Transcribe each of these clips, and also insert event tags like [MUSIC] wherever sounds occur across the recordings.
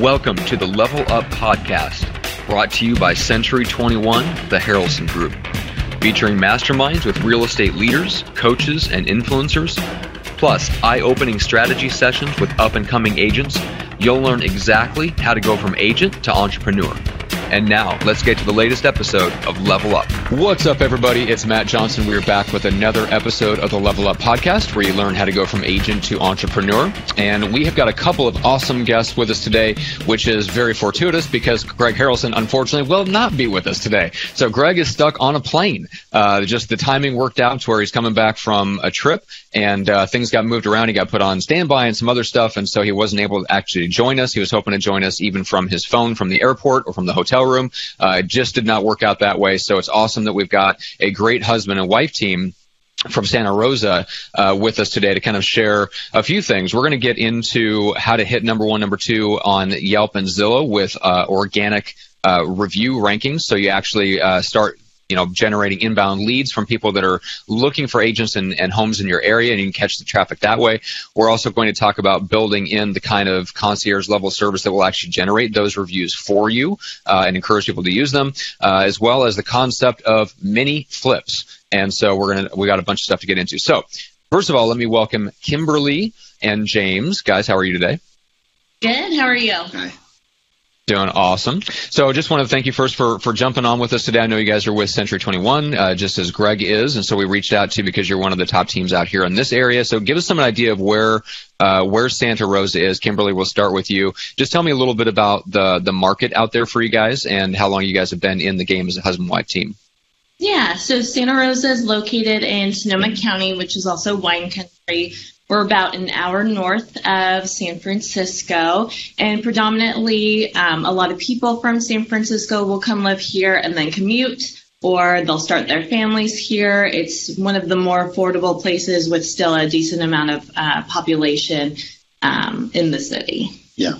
Welcome to the Level Up Podcast, brought to you by Century 21, the Harrelson Group, featuring masterminds with real estate leaders, coaches, and influencers, plus eye opening strategy sessions with up and coming agents. You'll learn exactly how to go from agent to entrepreneur. And now, let's get to the latest episode of Level Up. What's up, everybody? It's Matt Johnson. We're back with another episode of the Level Up podcast where you learn how to go from agent to entrepreneur. And we have got a couple of awesome guests with us today, which is very fortuitous because Greg Harrelson, unfortunately, will not be with us today. So Greg is stuck on a plane. Uh, just the timing worked out to where he's coming back from a trip and uh, things got moved around. He got put on standby and some other stuff. And so he wasn't able to actually join us. He was hoping to join us even from his phone from the airport or from the hotel room. Uh, it just did not work out that way. So it's awesome that we've got a great husband and wife team from Santa Rosa uh, with us today to kind of share a few things. We're going to get into how to hit number one, number two on Yelp and Zillow with uh, organic uh, review rankings. So you actually uh, start you know, generating inbound leads from people that are looking for agents and, and homes in your area, and you can catch the traffic that way. We're also going to talk about building in the kind of concierge level service that will actually generate those reviews for you uh, and encourage people to use them, uh, as well as the concept of mini flips. And so we're gonna we got a bunch of stuff to get into. So first of all, let me welcome Kimberly and James. Guys, how are you today? Good. How are you? Hi. Doing awesome. So I just want to thank you first for, for jumping on with us today. I know you guys are with Century 21, uh, just as Greg is. And so we reached out to you because you're one of the top teams out here in this area. So give us some idea of where, uh, where Santa Rosa is. Kimberly, we'll start with you. Just tell me a little bit about the, the market out there for you guys and how long you guys have been in the game as a husband wife team. Yeah, so Santa Rosa is located in Sonoma County, which is also wine country. We're about an hour north of San Francisco, and predominantly um, a lot of people from San Francisco will come live here and then commute, or they'll start their families here. It's one of the more affordable places with still a decent amount of uh, population um, in the city. Yeah.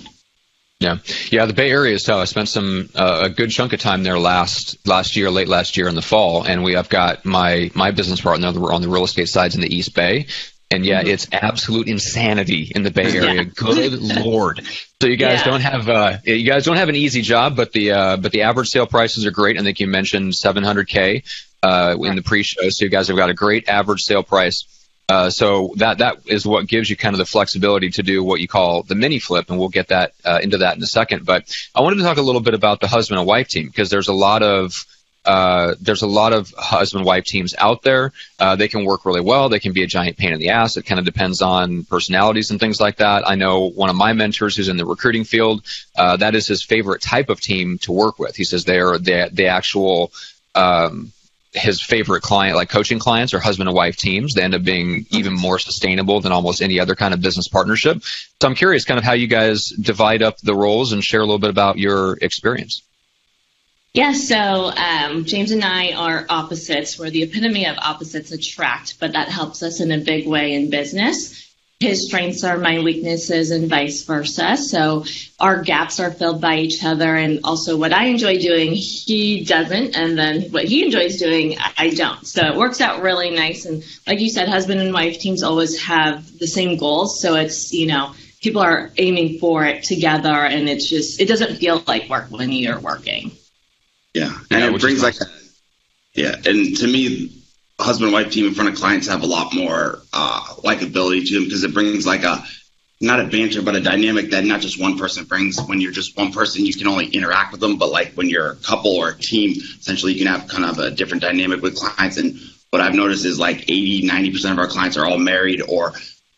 Yeah, yeah. The Bay Area is. Uh, I spent some uh, a good chunk of time there last last year, late last year in the fall, and we have got my my business partner that we're on the real estate sides in the East Bay, and yeah, it's absolute insanity in the Bay Area. Yeah. Good [LAUGHS] lord! So you guys yeah. don't have uh, you guys don't have an easy job, but the uh, but the average sale prices are great. I think you mentioned 700k uh, in the pre-show, so you guys have got a great average sale price. Uh, so that that is what gives you kind of the flexibility to do what you call the mini flip, and we'll get that uh, into that in a second. But I wanted to talk a little bit about the husband and wife team because there's a lot of uh, there's a lot of husband wife teams out there. Uh, they can work really well. They can be a giant pain in the ass. It kind of depends on personalities and things like that. I know one of my mentors who's in the recruiting field. Uh, that is his favorite type of team to work with. He says they are the the actual um, his favorite client, like coaching clients, or husband and wife teams. They end up being even more sustainable than almost any other kind of business partnership. So I'm curious, kind of how you guys divide up the roles and share a little bit about your experience. Yeah, so um, James and I are opposites. We're the epitome of opposites attract, but that helps us in a big way in business. His strengths are my weaknesses and vice versa. So our gaps are filled by each other. And also what I enjoy doing, he doesn't. And then what he enjoys doing, I don't. So it works out really nice. And like you said, husband and wife teams always have the same goals. So it's, you know, people are aiming for it together and it's just, it doesn't feel like work when you're working. Yeah, and yeah, it brings like, yeah, and to me, husband and wife team in front of clients have a lot more uh, likability to them because it brings like a not a banter, but a dynamic that not just one person brings. When you're just one person, you can only interact with them, but like when you're a couple or a team, essentially you can have kind of a different dynamic with clients. And what I've noticed is like 80, 90% of our clients are all married or,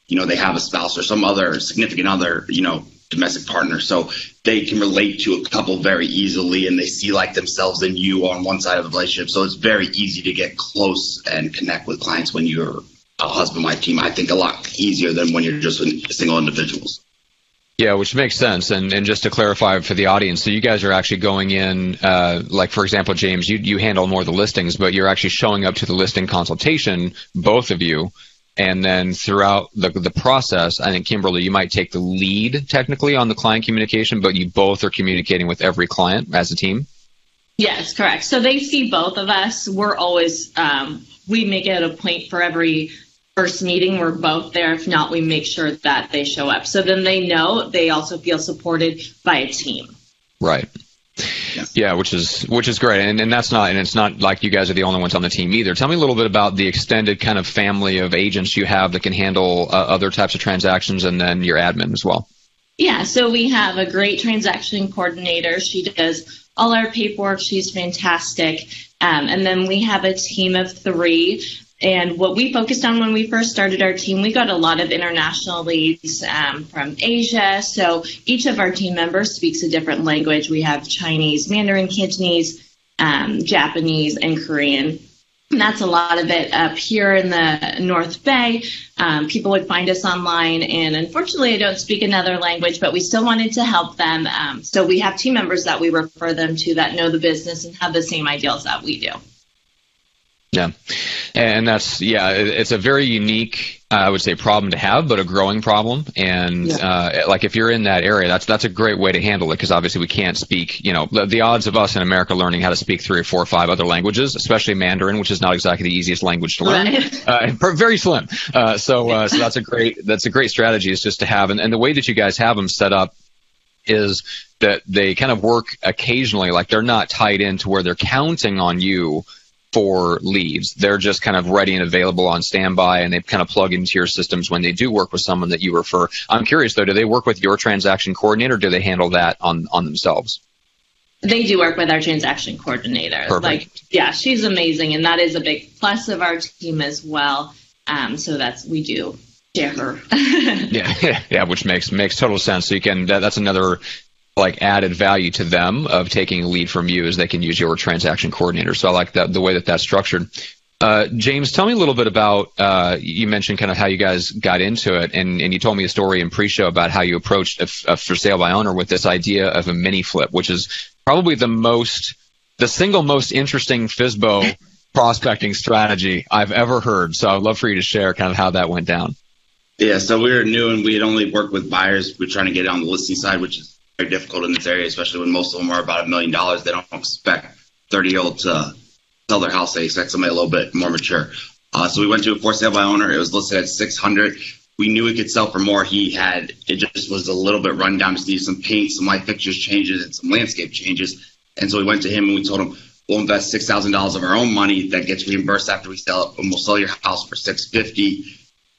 you know, they have a spouse or some other significant other, you know, domestic partner. So they can relate to a couple very easily and they see like themselves and you on one side of the relationship. So it's very easy to get close and connect with clients when you're a husband wife team. I think a lot easier than when you're just single individuals. Yeah, which makes sense. And and just to clarify for the audience, so you guys are actually going in, uh, like for example, James, you you handle more of the listings, but you're actually showing up to the listing consultation, both of you, and then throughout the, the process, I think Kimberly, you might take the lead technically on the client communication, but you both are communicating with every client as a team. Yes, correct. So they see both of us. We're always, um, we make it a point for every first meeting, we're both there. If not, we make sure that they show up. So then they know they also feel supported by a team. Right. Yeah. yeah, which is which is great, and and that's not and it's not like you guys are the only ones on the team either. Tell me a little bit about the extended kind of family of agents you have that can handle uh, other types of transactions, and then your admin as well. Yeah, so we have a great transaction coordinator. She does all our paperwork. She's fantastic. Um, and then we have a team of three and what we focused on when we first started our team, we got a lot of international leads um, from Asia. So each of our team members speaks a different language. We have Chinese, Mandarin, Cantonese, um, Japanese, and Korean. That's a lot of it up here in the North Bay. Um, people would find us online, and unfortunately, I don't speak another language, but we still wanted to help them. Um, so we have team members that we refer them to that know the business and have the same ideals that we do. Yeah, and that's yeah, it's a very unique, uh, I would say, problem to have, but a growing problem. And yeah. uh, like if you're in that area, that's that's a great way to handle it because obviously we can't speak. You know, the, the, odds of us in America learning how to speak three or four or five other languages, especially Mandarin, which is not exactly the easiest language to learn, right. [LAUGHS] uh, very slim. Uh, so uh, so that's a great that's a great strategy is just to have, and, and the way that you guys have them set up is that they kind of work occasionally, like they're not tied into where they're counting on you for leads. They're just kind of ready and available on standby, and they kind of plug into your systems when they do work with someone that you refer. I'm curious though, do they work with your transaction coordinator? Or do they handle that on on themselves? They do work with our transaction coordinator. Perfect. Like, yeah, she's amazing, and that is a big plus of our team as well. Um, so that's we do share her. [LAUGHS] yeah, [LAUGHS] yeah, which makes makes total sense. So you can that, that's another like added value to them of taking a lead from you is they can use your transaction coordinator. So I like that the way that that's structured. Uh, James, tell me a little bit about uh, you mentioned kind of how you guys got into it, and, and you told me a story in pre-show about how you approached a, a for sale by owner with this idea of a mini flip, which is probably the most, the single most interesting FSBO [LAUGHS] prospecting strategy I've ever heard. So I'd love for you to share kind of how that went down. Yeah, so we were new and we had only worked with buyers. We are trying to get it on the listing side, which is very difficult in this area, especially when most of them are about a million dollars. They don't expect 30 year old to sell their house. They expect somebody a little bit more mature. Uh, so we went to a for sale by owner. It was listed at 600. We knew he could sell for more. He had it just was a little bit run down. Just needed some paint, some light fixtures changes, and some landscape changes. And so we went to him and we told him we'll invest six thousand dollars of our own money that gets reimbursed after we sell it, and we'll sell your house for six fifty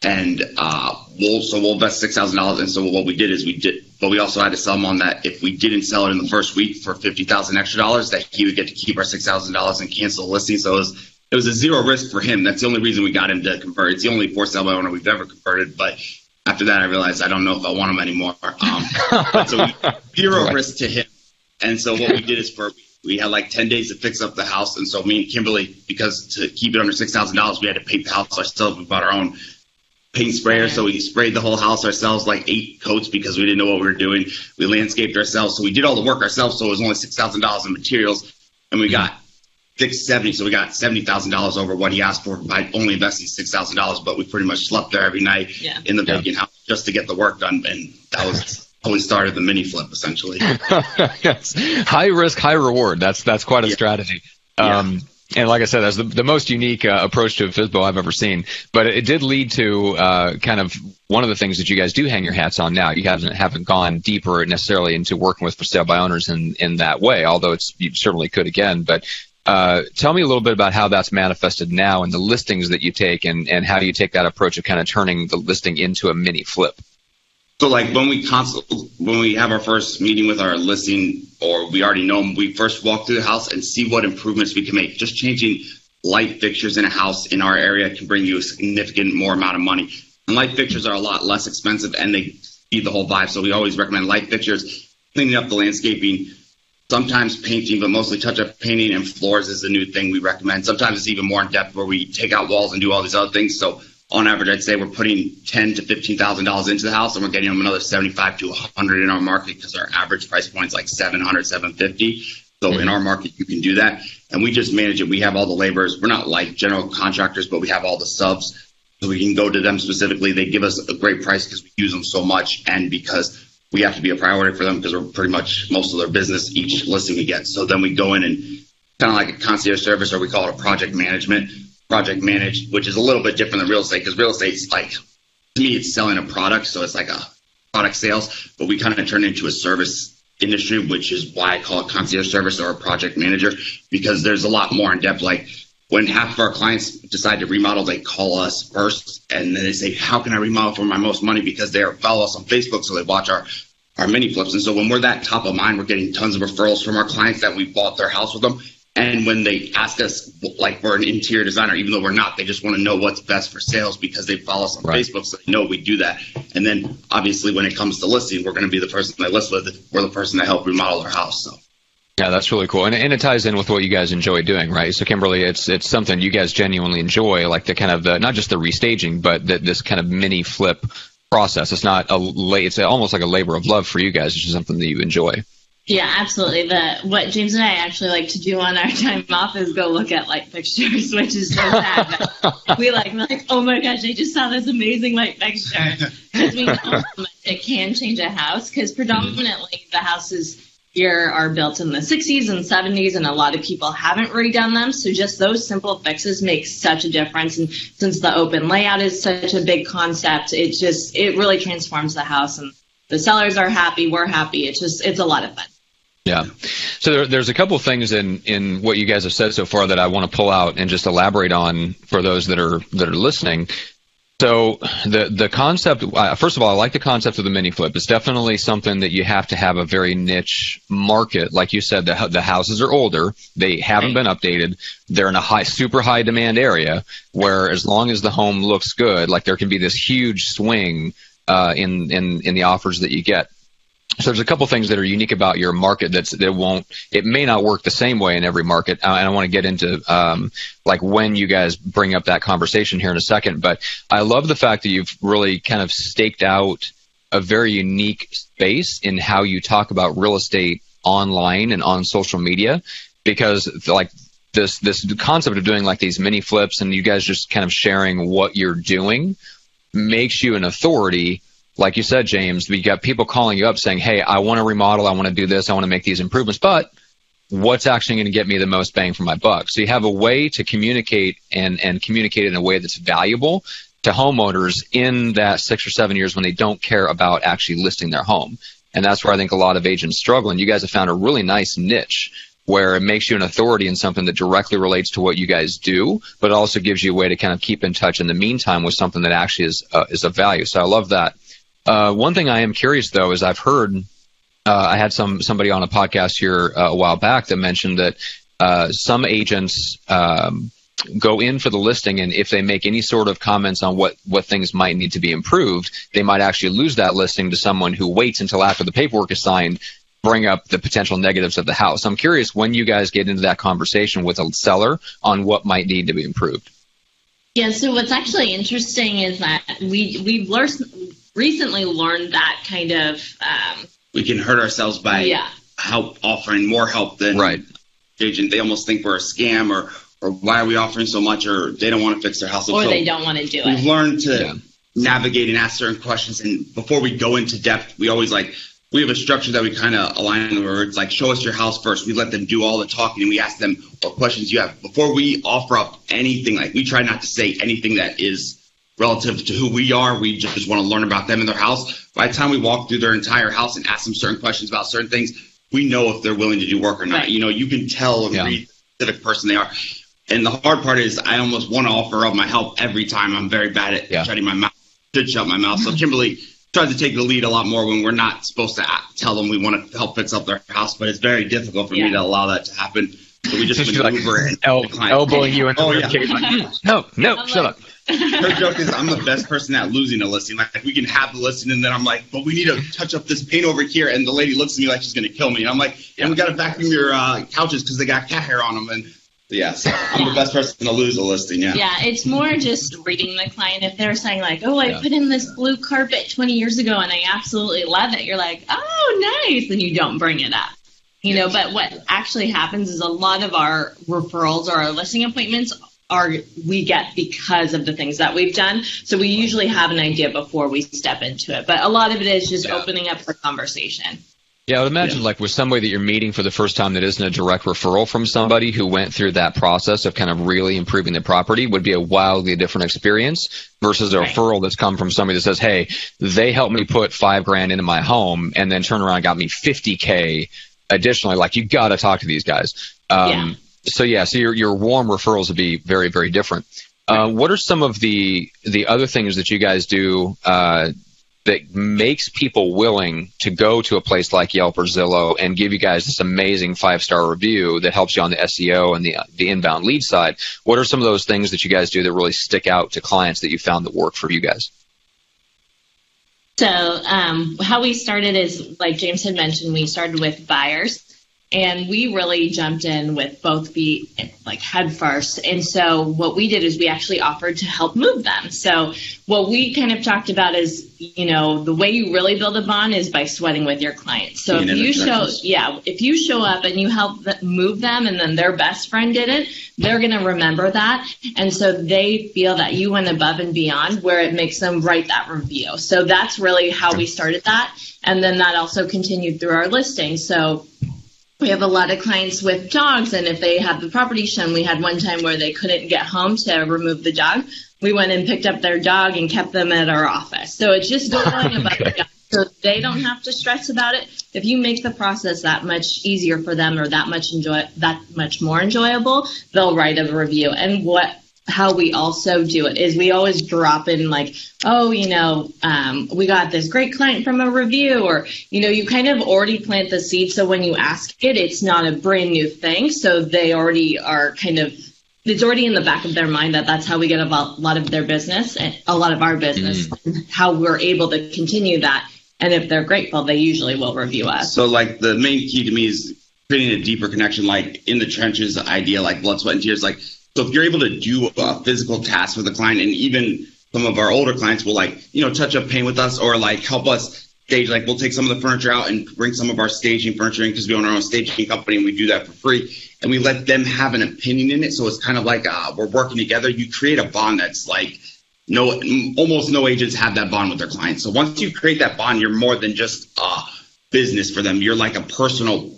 and uh, we'll so we'll invest six thousand dollars. And so what we did is we did, but we also had to sell him on that if we didn't sell it in the first week for fifty thousand extra dollars, that he would get to keep our six thousand dollars and cancel the listing. So it was it was a zero risk for him. That's the only reason we got him to convert. It's the only for sale by owner we've ever converted, but. After that, I realized I don't know if I want him anymore. Um, so [LAUGHS] zero risk to him. And so what we did is for we had like 10 days to fix up the house. And so me and Kimberly, because to keep it under $6,000, we had to paint the house ourselves. We bought our own paint sprayer, so we sprayed the whole house ourselves, like eight coats, because we didn't know what we were doing. We landscaped ourselves, so we did all the work ourselves. So it was only six thousand dollars in materials, and we got six seventy. So we got seventy thousand dollars over what he asked for by only investing six thousand dollars. But we pretty much slept there every night yeah. in the vacant yeah. house just to get the work done, and that was. how we started the mini flip essentially. [LAUGHS] yes. High risk, high reward. That's that's quite a yeah. strategy. Um, and like I said, that's the, the most unique uh, approach to a FSBO I've ever seen. But it, it did lead to uh, kind of one of the things that you guys do hang your hats on now. You haven't haven't gone deeper necessarily into working with for sale by owners in in that way, although it's you certainly could again. But uh, tell me a little bit about how that's manifested now and the listings that you take, and and how you take that approach of kind of turning the listing into a mini flip. So like when we consult, when we have our first meeting with our listing, or we already know them, we first walk through the house and see what improvements we can make. Just changing light fixtures in a house in our area can bring you a significant more amount of money. And light fixtures are a lot less expensive and they feed the whole vibe. So we always recommend light fixtures, cleaning up the landscaping, sometimes painting, but mostly touch up painting and floors is the new thing we recommend. Sometimes it's even more in depth where we take out walls and do all these other things. So on average, I'd say we're putting ten to fifteen thousand dollars into the house, and we're getting them another seventy-five to hundred in our market because our average price point is like 700, 750. So mm-hmm. in our market, you can do that, and we just manage it. We have all the laborers. We're not like general contractors, but we have all the subs, so we can go to them specifically. They give us a great price because we use them so much, and because we have to be a priority for them because we're pretty much most of their business each listing we get. So then we go in and kind of like a concierge service, or we call it a project management project managed, which is a little bit different than real estate because real estate's like to me it's selling a product, so it's like a product sales, but we kind of turn into a service industry, which is why I call it concierge service or a project manager because there's a lot more in depth. Like when half of our clients decide to remodel, they call us first and then they say, "How can I remodel for my most money?" Because they follow us on Facebook, so they watch our our mini flips. And so when we're that top of mind, we're getting tons of referrals from our clients that we bought their house with them. And when they ask us, like we're an interior designer, even though we're not, they just want to know what's best for sales because they follow us on right. Facebook, so they know we do that. And then obviously, when it comes to listing, we're going to be the person they list with. We're the person that help remodel their house. So. Yeah, that's really cool, and, and it ties in with what you guys enjoy doing, right? So, Kimberly, it's it's something you guys genuinely enjoy, like the kind of the not just the restaging, but the, this kind of mini flip process. It's not a it's almost like a labor of love for you guys. It's just something that you enjoy. Yeah, absolutely. The what James and I actually like to do on our [LAUGHS] time off is go look at light fixtures, [LAUGHS] which is so sad. we like we're like, oh my gosh, I just saw this amazing light fixture because [LAUGHS] we know how much it can change a house. Because mm-hmm. predominantly the houses here are built in the 60s and 70s, and a lot of people haven't redone them. So just those simple fixes make such a difference. And since the open layout is such a big concept, it just it really transforms the house and the sellers are happy, we're happy. It's just it's a lot of fun. Yeah. So there, there's a couple of things in, in what you guys have said so far that I want to pull out and just elaborate on for those that are that are listening. So the the concept, uh, first of all, I like the concept of the mini flip. It's definitely something that you have to have a very niche market. Like you said, the the houses are older, they haven't been updated, they're in a high, super high demand area where as long as the home looks good, like there can be this huge swing uh, in in in the offers that you get. So there's a couple things that are unique about your market that's that won't it may not work the same way in every market. Uh, and I want to get into um, like when you guys bring up that conversation here in a second but I love the fact that you've really kind of staked out a very unique space in how you talk about real estate online and on social media because like this this concept of doing like these mini flips and you guys just kind of sharing what you're doing makes you an authority like you said, James, we got people calling you up saying, Hey, I want to remodel. I want to do this. I want to make these improvements, but what's actually going to get me the most bang for my buck? So you have a way to communicate and, and communicate in a way that's valuable to homeowners in that six or seven years when they don't care about actually listing their home. And that's where I think a lot of agents struggle. And you guys have found a really nice niche where it makes you an authority in something that directly relates to what you guys do, but also gives you a way to kind of keep in touch in the meantime with something that actually is uh, is of value. So I love that. Uh, one thing I am curious though is I've heard uh, I had some somebody on a podcast here uh, a while back that mentioned that uh, some agents um, go in for the listing, and if they make any sort of comments on what what things might need to be improved, they might actually lose that listing to someone who waits until after the paperwork is signed. Bring up the potential negatives of the house. I'm curious when you guys get into that conversation with a seller on what might need to be improved. Yeah, so what's actually interesting is that we we've learned recently learned that kind of. Um, we can hurt ourselves by yeah. help offering more help than right. agent. They almost think we're a scam or or why are we offering so much or they don't want to fix their house. Or so they don't want to do it. We've learned to yeah. navigate and ask certain questions. And before we go into depth, we always like we have a structure that we kind of align where it's like show us your house first. We let them do all the talking and we ask them what questions you have before we offer up anything. Like we try not to say anything that is relative to who we are. We just want to learn about them and their house. By the time we walk through their entire house and ask them certain questions about certain things, we know if they're willing to do work or not. Right. You know, you can tell and yeah. read the specific person they are. And the hard part is I almost want to offer up my help every time. I'm very bad at yeah. shutting my mouth, should shut my mouth. So [LAUGHS] Kimberly tries to take the lead a lot more when we're not supposed to tell them we want to help fix up their house, but it's very difficult for yeah. me to allow that to happen. So we just [LAUGHS] maneuver like el- elbowing you into oh, the yeah. [LAUGHS] no, no, I'm shut like, up her joke is I'm the best person at losing a listing. Like we can have the listing, and then I'm like, but we need to touch up this paint over here, and the lady looks at me like she's gonna kill me. And I'm like, and we got to vacuum your uh, couches because they got cat hair on them, and yeah, so I'm the best person to lose a listing. Yeah. Yeah, it's more just reading the client. If they're saying like, "Oh, I yeah. put in this blue carpet 20 years ago and I absolutely love it," you're like, "Oh, nice," and you don't bring it up. You know, but what actually happens is a lot of our referrals or our listing appointments are we get because of the things that we've done. So we usually have an idea before we step into it. But a lot of it is just yeah. opening up for conversation. Yeah, I would imagine yeah. like with somebody that you're meeting for the first time that isn't a direct referral from somebody who went through that process of kind of really improving the property would be a wildly different experience versus a right. referral that's come from somebody that says, Hey, they helped me put five grand into my home and then turn around and got me 50K additionally. Like you got to talk to these guys. Um, yeah. So yeah, so your, your warm referrals would be very, very different. Uh, what are some of the the other things that you guys do uh, that makes people willing to go to a place like Yelp or Zillow and give you guys this amazing five star review that helps you on the SEO and the the inbound lead side? What are some of those things that you guys do that really stick out to clients that you found that work for you guys? So, um, how we started is like James had mentioned, we started with buyers and we really jumped in with both feet like head first and so what we did is we actually offered to help move them. So what we kind of talked about is you know the way you really build a bond is by sweating with your clients. So if you show yeah if you show up and you help move them and then their best friend did it they're going to remember that. And so they feel that you went above and beyond where it makes them write that review. So that's really how we started that. And then that also continued through our listing. So we have a lot of clients with dogs, and if they have the property shown, we had one time where they couldn't get home to remove the dog. We went and picked up their dog and kept them at our office. So it's just [LAUGHS] going about okay. the dog so they don't have to stress about it. If you make the process that much easier for them or that much enjoy that much more enjoyable, they'll write a review. And what how we also do it is we always drop in like, oh, you know, um, we got this great client from a review, or you know, you kind of already plant the seed, so when you ask it, it's not a brand new thing, so they already are kind of. It's already in the back of their mind that that's how we get a lot of their business, and a lot of our business, mm. how we're able to continue that. And if they're grateful, they usually will review us. So, like the main key to me is creating a deeper connection, like in the trenches idea, like blood, sweat, and tears, like so if you're able to do a physical task with a client, and even some of our older clients will like, you know, touch up paint with us or like help us stage. Like we'll take some of the furniture out and bring some of our staging furniture in because we own our own staging company and we do that for free. And we let them have an opinion in it. So it's kind of like uh, we're working together. You create a bond that's like no, almost no agents have that bond with their clients. So once you create that bond, you're more than just a business for them. You're like a personal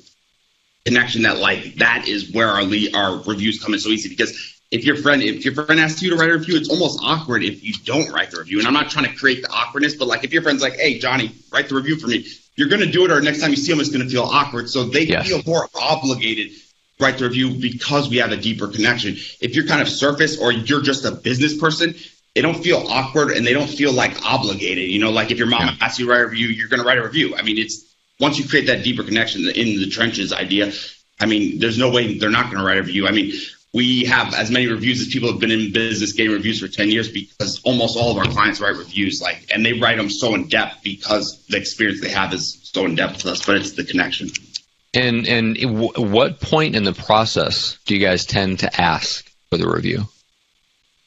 connection that like that is where our lead, our reviews come in so easy because if your friend if your friend asks you to write a review, it's almost awkward if you don't write the review. And I'm not trying to create the awkwardness, but like if your friend's like, "Hey, Johnny, write the review for me," you're going to do it, or next time you see them, it's going to feel awkward. So they yes. feel more obligated to write the review because we have a deeper connection. If you're kind of surface or you're just a business person, they don't feel awkward and they don't feel like obligated. You know, like if your mom yeah. asks you to write a review, you're going to write a review. I mean, it's once you create that deeper connection in the trenches idea, I mean, there's no way they're not going to write a review. I mean, we have as many reviews as people have been in business getting reviews for 10 years because almost all of our clients write reviews like and they write them so in depth because the experience they have is so in depth with us but it's the connection and and w- what point in the process do you guys tend to ask for the review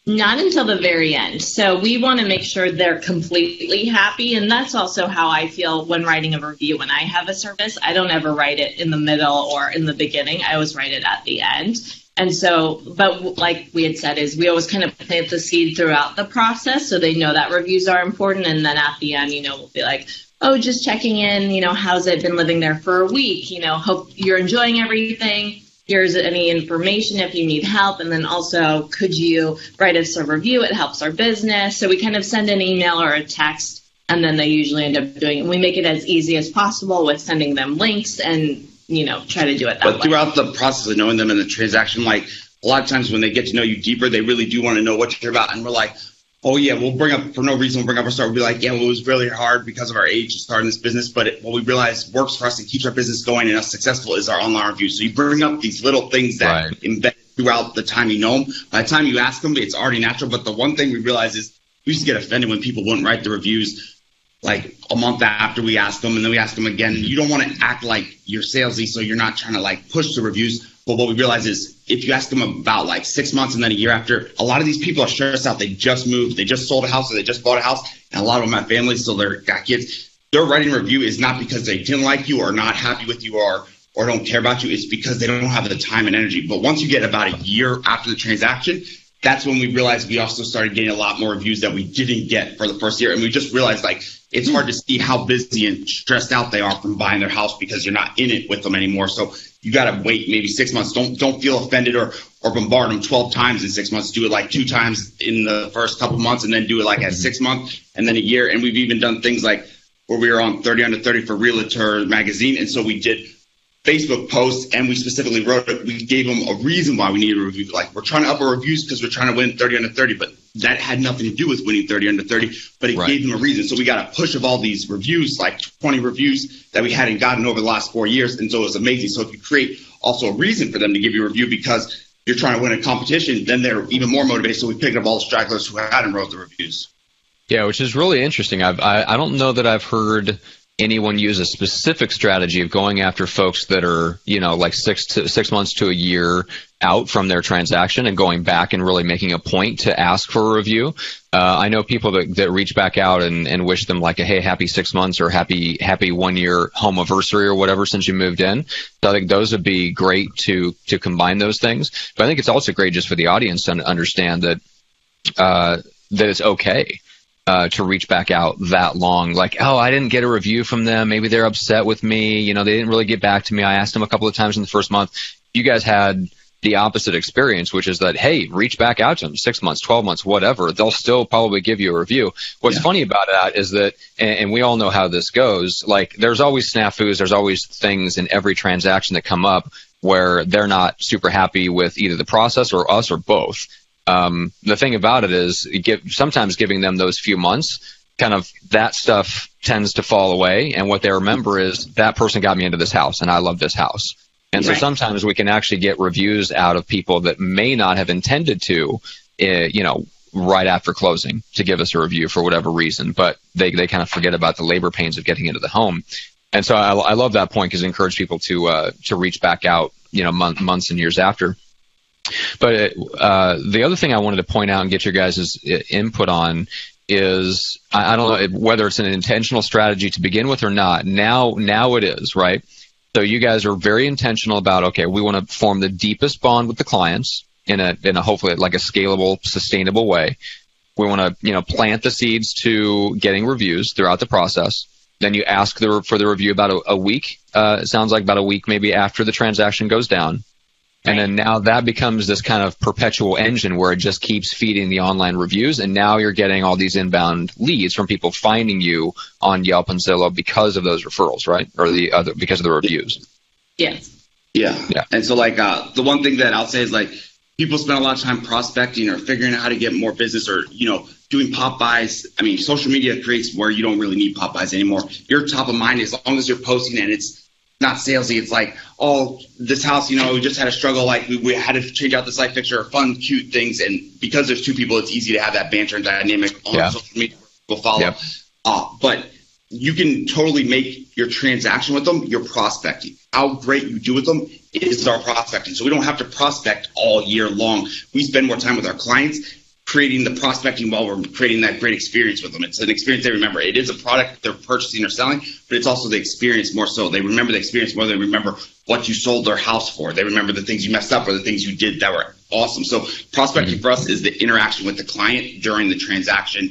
not until the very end. So we want to make sure they're completely happy. And that's also how I feel when writing a review. When I have a service, I don't ever write it in the middle or in the beginning. I always write it at the end. And so, but like we had said, is we always kind of plant the seed throughout the process so they know that reviews are important. And then at the end, you know, we'll be like, oh, just checking in, you know, how's it been living there for a week? You know, hope you're enjoying everything here's any information if you need help. And then also, could you write us a review? It helps our business. So we kind of send an email or a text, and then they usually end up doing it. We make it as easy as possible with sending them links and, you know, try to do it that but way. But throughout the process of knowing them in the transaction, like a lot of times when they get to know you deeper, they really do want to know what you're about. And we're like, oh yeah, we'll bring up for no reason. We'll bring up our start. We'll be like, yeah, well, it was really hard because of our age to start in this business, but it, what we realize works for us and keeps our business going and us successful is our online reviews. So you bring up these little things that right. embed throughout the time you know them. By the time you ask them, it's already natural. But the one thing we realize is we used to get offended when people wouldn't write the reviews like a month after we ask them, and then we ask them again. You don't want to act like you're salesy, so you're not trying to like push the reviews. But what we realize is if you ask them about like six months and then a year after, a lot of these people are stressed out. They just moved, they just sold a house, or they just bought a house, and a lot of them have families, so they're got kids. Their writing review is not because they didn't like you or not happy with you or or don't care about you. It's because they don't have the time and energy. But once you get about a year after the transaction, that's when we realized we also started getting a lot more reviews that we didn't get for the first year. And we just realized like it's hard to see how busy and stressed out they are from buying their house because you're not in it with them anymore. So you got to wait maybe six months. Don't don't feel offended or or bombard them 12 times in six months. Do it like two times in the first couple months, and then do it like at mm-hmm. six months, and then a year. And we've even done things like where we were on 30 under 30 for Realtor magazine, and so we did Facebook posts, and we specifically wrote it. We gave them a reason why we needed a review. Like we're trying to up our reviews because we're trying to win 30 under 30, but that had nothing to do with winning 30 under 30. But it right. gave them a reason. So we got a push of all these reviews, like 20 reviews that we hadn't gotten over the last four years, and so it was amazing. So if you create also a reason for them to give you a review because you're trying to win a competition, then they're even more motivated. So we picked up all the stragglers who hadn't wrote the reviews. Yeah, which is really interesting. I've, I I don't know that I've heard anyone use a specific strategy of going after folks that are, you know, like six to six months to a year out from their transaction and going back and really making a point to ask for a review. Uh, I know people that, that reach back out and, and wish them like a hey happy six months or happy happy one year home anniversary or whatever since you moved in. So I think those would be great to to combine those things. But I think it's also great just for the audience to understand that uh, that it's okay uh, to reach back out that long. Like, oh, I didn't get a review from them. Maybe they're upset with me. You know, they didn't really get back to me. I asked them a couple of times in the first month. You guys had the opposite experience, which is that, hey, reach back out to them six months, 12 months, whatever. They'll still probably give you a review. What's yeah. funny about that is that, and, and, we all know how this goes, like there's always snafus, there's always things in every transaction that come up where they're not super happy with either the process or us or both. Um, the thing about it is, give, sometimes giving them those few months, kind of that stuff tends to fall away, and what they remember is that person got me into this house, and I love this house. And right. so sometimes we can actually get reviews out of people that may not have intended to, uh, you know, right after closing to give us a review for whatever reason, but they, they kind of forget about the labor pains of getting into the home. And so I, I love that point because it encourages people to uh, to reach back out, you know, month, months and years after. But uh, the other thing I wanted to point out and get your guys' input on is I, don't know whether it's an intentional strategy to begin with or not. Now, now it is right. So you guys are very intentional about okay, we want to form the deepest bond with the clients in a in a hopefully like a scalable, sustainable way. We want to you know plant the seeds to getting reviews throughout the process. Then you ask the, for the review about a, a week. Uh, it sounds like about a week maybe after the transaction goes down. And then now that becomes this kind of perpetual engine where it just keeps feeding the online reviews. And now you're getting all these inbound leads from people finding you on Yelp and Zillow because of those referrals, right? Or the other, because of the reviews. Yes. Yeah. Yeah. And so like, uh, the one thing that I'll say is like, people spend a lot of time prospecting or figuring out how to get more business or, you know, doing pop-bys. I mean, social media creates where you don't really need pop-bys anymore. You're top of mind as long as you're posting and it's not salesy. It's like, oh, this house, you know, we just had a struggle. Like we, we had to change out the light fixture, fun, cute things. And because there's two people, it's easy to have that banter and dynamic on yeah. social media. People follow. Yep. Uh, but you can totally make your transaction with them your prospecting. How great you do with them is our prospecting. So we don't have to prospect all year long. We spend more time with our clients creating the prospecting while we're creating that great experience with them. It's an experience they remember. It is a product they're purchasing or selling, but it's also the experience more so. They remember the experience more than they remember what you sold their house for. They remember the things you messed up or the things you did that were awesome. So prospecting mm-hmm. for us is the interaction with the client during the transaction.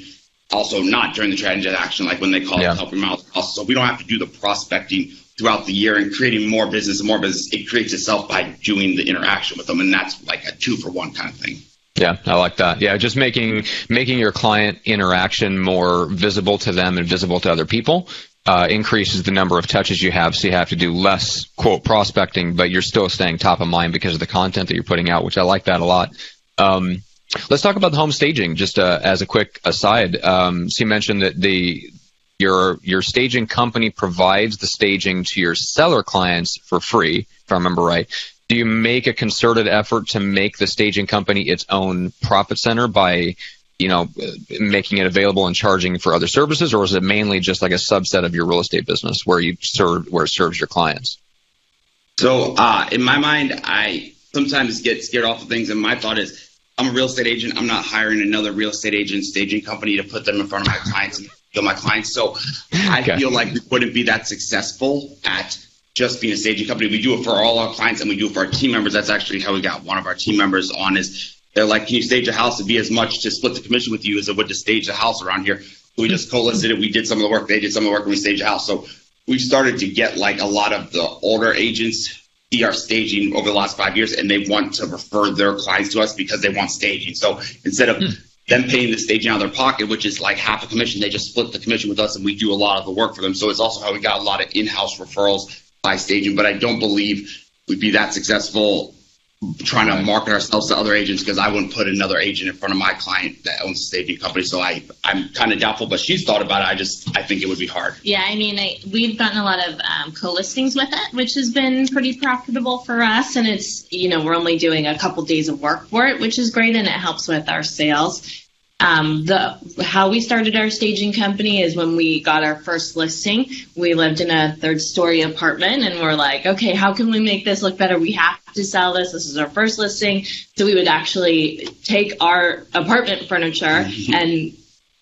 Also, not during the transaction, like when they call yeah. help remodel house. So we don't have to do the prospecting throughout the year and creating more business and more business. It creates itself by doing the interaction with them, and that's like a two for one kind of thing. Yeah, I like that. Yeah, just making making your client interaction more visible to them and visible to other people uh, increases the number of touches you have. So you have to do less quote prospecting, but you're still staying top of mind because of the content that you're putting out, which I like that a lot. Um, let's talk about the home staging, just uh, as a quick aside. Um, so you mentioned that the your your staging company provides the staging to your seller clients for free, if I remember right do you make a concerted effort to make the staging company its own profit center by you know making it available and charging for other services? Or is it mainly just like a subset of your real estate business where you serve where it serves your clients? So uh, in my mind i sometimes get scared off of things and my thought is i'm a real estate agent. I'm not hiring another real estate agent staging company to put them in front of my clients and kill my clients. So i okay. feel like we wouldn't be that successful at just being a staging company. We do it for all our clients and we do it for our team members. That's actually how we got one of our team members on is they're like, can you stage a house? It'd be as much to split the commission with you as it would to stage a house around here. So we just co-listed it. We did some of the work. They did some of the work and we staged a house. So we've started to get like a lot of the older agents see our staging over the last five years and they want to refer their clients to us because they want staging. So instead of hmm. them paying the staging out of their pocket, which is like half a commission, they just split the commission with us and we do a lot of the work for them. So it's also how we got a lot of in-house referrals staging. But I don't believe we'd be that successful trying to market ourselves to other agents because I wouldn't put another agent in front of my client that owns a staging company. So I, I'm kind of doubtful, but she's thought about it. I just, I think it would be hard. Yeah, I mean, I, we've gotten a lot of um, co-listings with it, which has been pretty profitable for us. And it's, you know, we're only doing a couple days of work for it, which is great, and it helps with our sales. Um, the how we started our staging company is when we got our first listing. We lived in a third story apartment, and we're like, okay, how can we make this look better? We have to sell this. This is our first listing, so we would actually take our apartment furniture [LAUGHS] and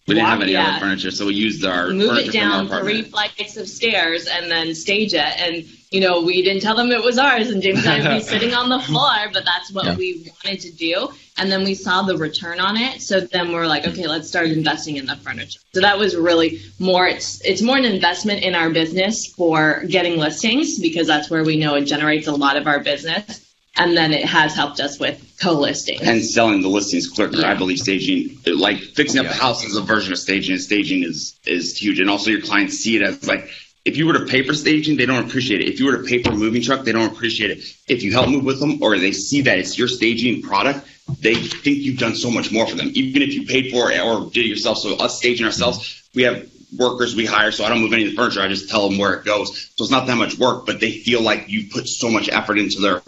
we didn't have any yeah, other furniture, so we used our move it down three flights of stairs and then stage it. And you know, we didn't tell them it was ours, and James and I would be [LAUGHS] sitting on the floor, but that's what yeah. we wanted to do. And then we saw the return on it, so then we're like, okay, let's start investing in the furniture. So that was really more. It's it's more an investment in our business for getting listings because that's where we know it generates a lot of our business. And then it has helped us with co-listing and selling the listings quicker. Yeah. I believe staging, like fixing up yeah. the house, is a version of staging, and staging is is huge. And also, your clients see it as like if you were to pay for staging, they don't appreciate it. If you were to pay for a moving truck, they don't appreciate it. If you help move with them or they see that it's your staging product, they think you've done so much more for them. Even if you paid for it or did it yourself. So us staging ourselves, we have workers we hire, so I don't move any of the furniture. I just tell them where it goes. So it's not that much work, but they feel like you put so much effort into their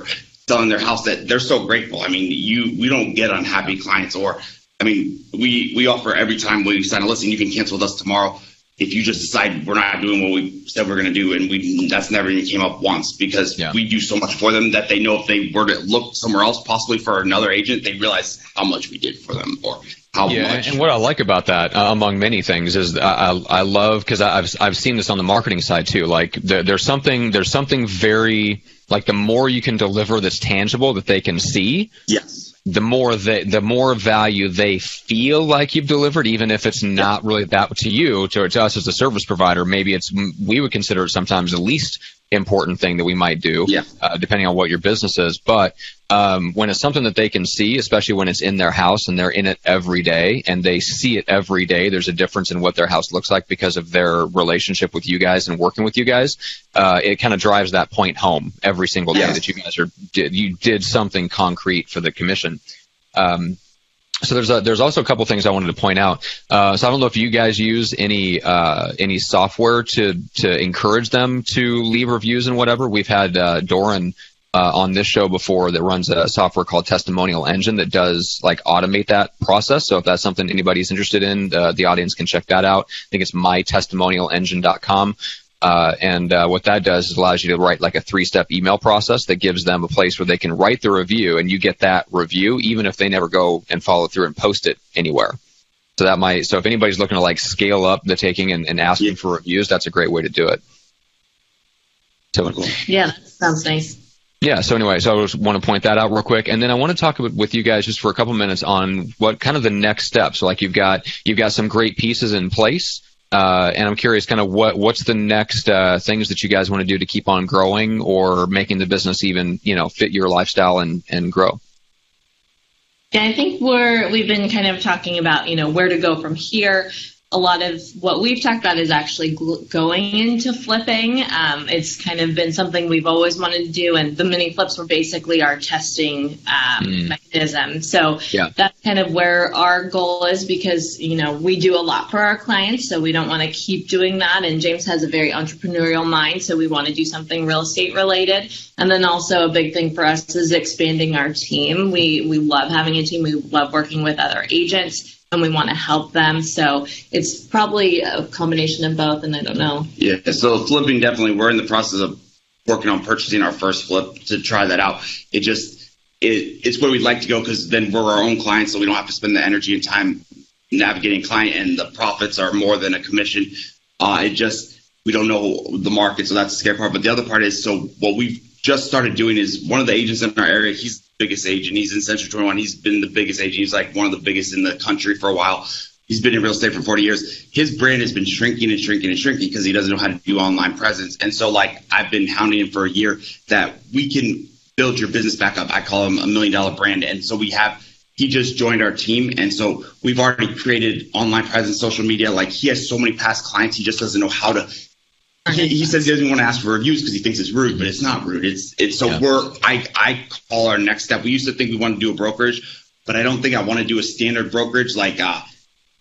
selling their house that they're so grateful. I mean, you we don't get unhappy clients or I mean, we we offer every time we sign a listing, you can cancel with us tomorrow if you just decide we're not doing what we said we're going to do, and we that's never even came up once because yeah. we do so much for them that they know if they were to look somewhere else, possibly for another agent, they realize how much we did for them or how yeah, much. And what I like about that, uh, among many things, is I, I love because I've I've seen this on the marketing side too. Like there, there's something there's something very like the more you can deliver that's tangible that they can see. Yes the more they, the more value they feel like you've delivered, even if it's not really that to you, to, to us as a service provider, maybe it's we would consider it sometimes the least important thing that we might do, yeah. uh, depending on what your business is. But um, when it's something that they can see, especially when it's in their house and they're in it every day and they see it every day, there's a difference in what their house looks like because of their relationship with you guys and working with you guys. Uh, it kind of drives that point home every single day that you guys are did, you did something concrete for the commission. Um, so there's a, there's also a couple things I wanted to point out. Uh, so I don't know if you guys use any uh, any software to to encourage them to leave reviews and whatever. We've had uh, Doran uh, on this show before that runs a software called Testimonial Engine that does like automate that process. So if that's something anybody's interested in, uh, the audience can check that out. I think it's mytestimonialengine.com. Uh, and uh, what that does is allows you to write like a three-step email process that gives them a place where they can write the review, and you get that review even if they never go and follow through and post it anywhere. So that might so if anybody's looking to like scale up the taking and, and asking yeah. for reviews, that's a great way to do it. So yeah, sounds nice. Yeah. So anyway, so I just want to point that out real quick, and then I want to talk with you guys just for a couple minutes on what kind of the next steps. So like you've got you've got some great pieces in place. Uh, and I'm curious, kind of what what's the next uh, things that you guys want to do to keep on growing or making the business even you know fit your lifestyle and and grow. Yeah, I think we're we've been kind of talking about you know where to go from here a lot of what we've talked about is actually going into flipping. Um, it's kind of been something we've always wanted to do, and the mini flips were basically our testing um, mm. mechanism. So yeah. that's kind of where our goal is because you know we do a lot for our clients, so we don't want to keep doing that. And James has a very entrepreneurial mind, so we want to do something real estate related. And then also a big thing for us is expanding our team. We we love having a team. We love working with other agents and we want to help them. So it's probably a combination of both, and I don't know. Yeah, so flipping definitely, we're in the process of working on purchasing our first flip to try that out. It just, it, it's where we'd like to go because then we're our own clients, so we don't have to spend the energy and time navigating client, and the profits are more than a commission. Uh, it just, we don't know the market, so that's the scary part. But the other part is, so what we've just started doing is one of the agents in our area, he's biggest agent. He's in Century 21. He's been the biggest agent. He's like one of the biggest in the country for a while. He's been in real estate for 40 years. His brand has been shrinking and shrinking and shrinking because he doesn't know how to do online presence. And so, like, I've been hounding him for a year that we can build your business back up. I call him a million dollar brand. And so we have, he just joined our team. And so we've already created online presence, social media. Like, he has so many past clients. He just doesn't know how to he, he, says he doesn't want to ask for reviews because he thinks it's rude, but it's not rude. It's it's so yeah. we're I I call our next step. We used to think we wanted to do a brokerage, but I don't think I want to do a standard brokerage like uh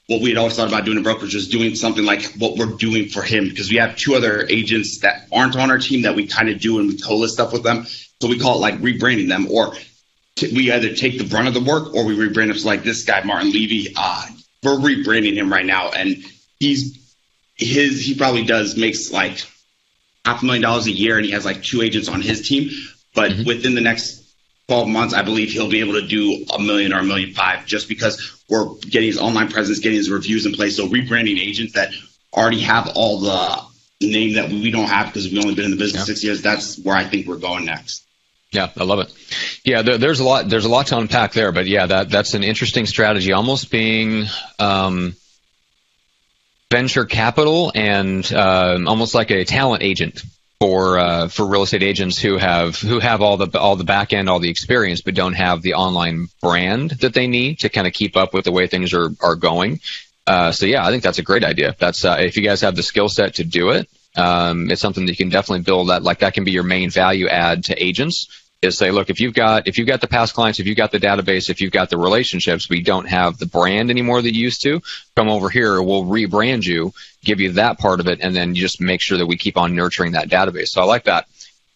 what we had always thought about doing a brokerage was doing something like what we're doing for him because we have two other agents that aren't on our team that we kind of do and we co-list stuff with them. So we call it like rebranding them, or t- we either take the brunt of the work or we rebrand them. So like this guy Martin Levy, uh, we're rebranding him right now, and he's his he probably does makes like half a million dollars a year, and he has like two agents on his team. But mm-hmm. within the next 12 months, I believe he'll be able to do a million or a million five just because we're getting his online presence, getting his reviews in place. So rebranding agents that already have all the name that we don't have because we've only been in the business yeah. six years. That's where I think we're going next. Yeah, I love it. Yeah, there, there's a lot. There's a lot to unpack there, but yeah, that that's an interesting strategy. Almost being um, venture capital and um, almost like a talent agent for uh, for real estate agents who have who have all the all the back end, all the experience, but don't have the online brand that they need to kind of keep up with the way things are are going. Uh, so yeah, I think that's a great idea. That's uh, if you guys have the skill set to do it, um, it's something that you can definitely build. That like that can be your main value add to agents is say, look, if you've got if you've got the past clients, if you've got the database, if you've got the relationships, we don't have the brand anymore that you used to. Come over here, we'll rebrand you, give you that part of it, and then you just make sure that we keep on nurturing that database. So I like that.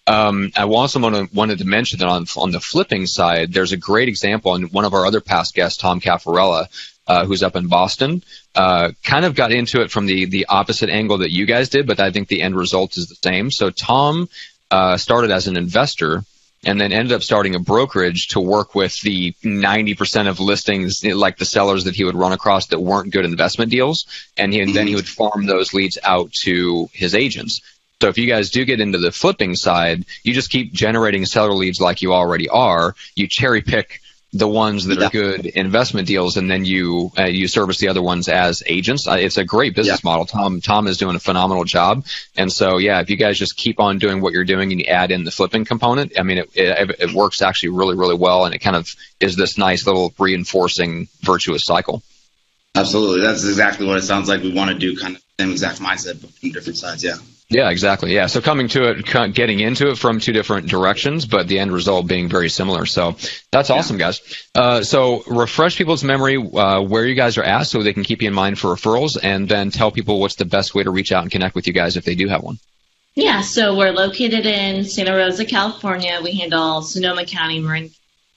Um, I also wanted to mention that on on the flipping side, there's a great example, and one of our other past guests, Tom Caffarella, uh, who's up in Boston, uh, kind of got into it from the the opposite angle that you guys did, but I think the end result is the same. So Tom uh, started as an investor and then ended up starting a brokerage to work with the 90% of listings, like the sellers that he would run across that weren't good investment deals. And, he, and then he mm-hmm. would farm those leads out to his agents. So if you guys do get into the flipping side, you just keep generating seller leads like you already are. You cherry pick the ones that yeah. are good investment deals, and then you uh, you service the other ones as agents. Uh, it's a great business yeah. model. Tom Tom is doing a phenomenal job, and so yeah, if you guys just keep on doing what you're doing and you add in the flipping component, I mean, it, it, it works actually really really well, and it kind of is this nice little reinforcing virtuous cycle. Absolutely, that's exactly what it sounds like. We want to do kind of same exact mindset, but from different sides. Yeah. Yeah, exactly. Yeah. So coming to it, getting into it from two different directions, but the end result being very similar. So that's awesome, yeah. guys. Uh, so refresh people's memory uh, where you guys are at so they can keep you in mind for referrals and then tell people what's the best way to reach out and connect with you guys if they do have one. Yeah. So we're located in Santa Rosa, California. We handle Sonoma County, Marin,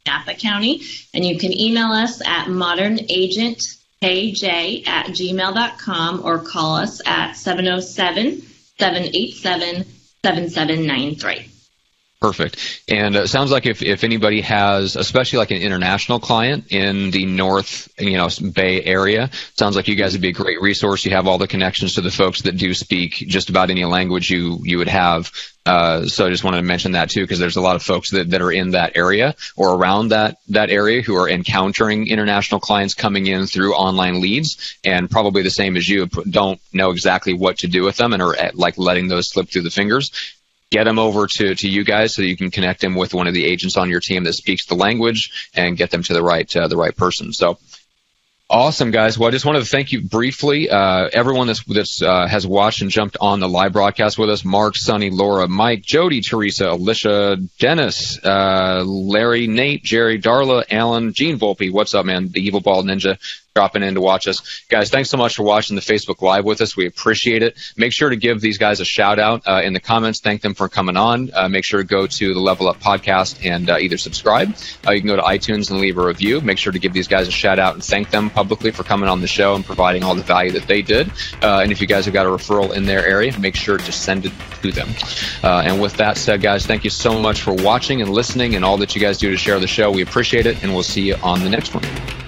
Napa County. And you can email us at modernagent kj at gmail.com or call us at 707- 787 7793. Perfect. And it sounds like if, if anybody has, especially like an international client in the North, you know, Bay area, sounds like you guys would be a great resource. You have all the connections to the folks that do speak just about any language you, you would have. Uh, so I just wanted to mention that too, because there's a lot of folks that, that are in that area or around that, that area who are encountering international clients coming in through online leads and probably the same as you don't know exactly what to do with them and are at, like letting those slip through the fingers get them over to, to you guys so you can connect them with one of the agents on your team that speaks the language and get them to the right uh, the right person. So Awesome, guys. Well, I just wanted to thank you briefly. Uh, everyone that's, that's uh, has watched and jumped on the live broadcast with us Mark, Sonny, Laura, Mike, Jody, Teresa, Alicia, Dennis, uh, Larry, Nate, Jerry, Darla, Alan, Gene Volpe. What's up, man? The Evil Bald Ninja dropping in to watch us. Guys, thanks so much for watching the Facebook Live with us. We appreciate it. Make sure to give these guys a shout out uh, in the comments. Thank them for coming on. Uh, make sure to go to the Level Up podcast and uh, either subscribe. Uh, you can go to iTunes and leave a review. Make sure to give these guys a shout out and thank them publicly for coming on the show and providing all the value that they did. Uh, and if you guys have got a referral in their area, make sure to send it to them. Uh, and with that said, guys, thank you so much for watching and listening and all that you guys do to share the show. We appreciate it, and we'll see you on the next one.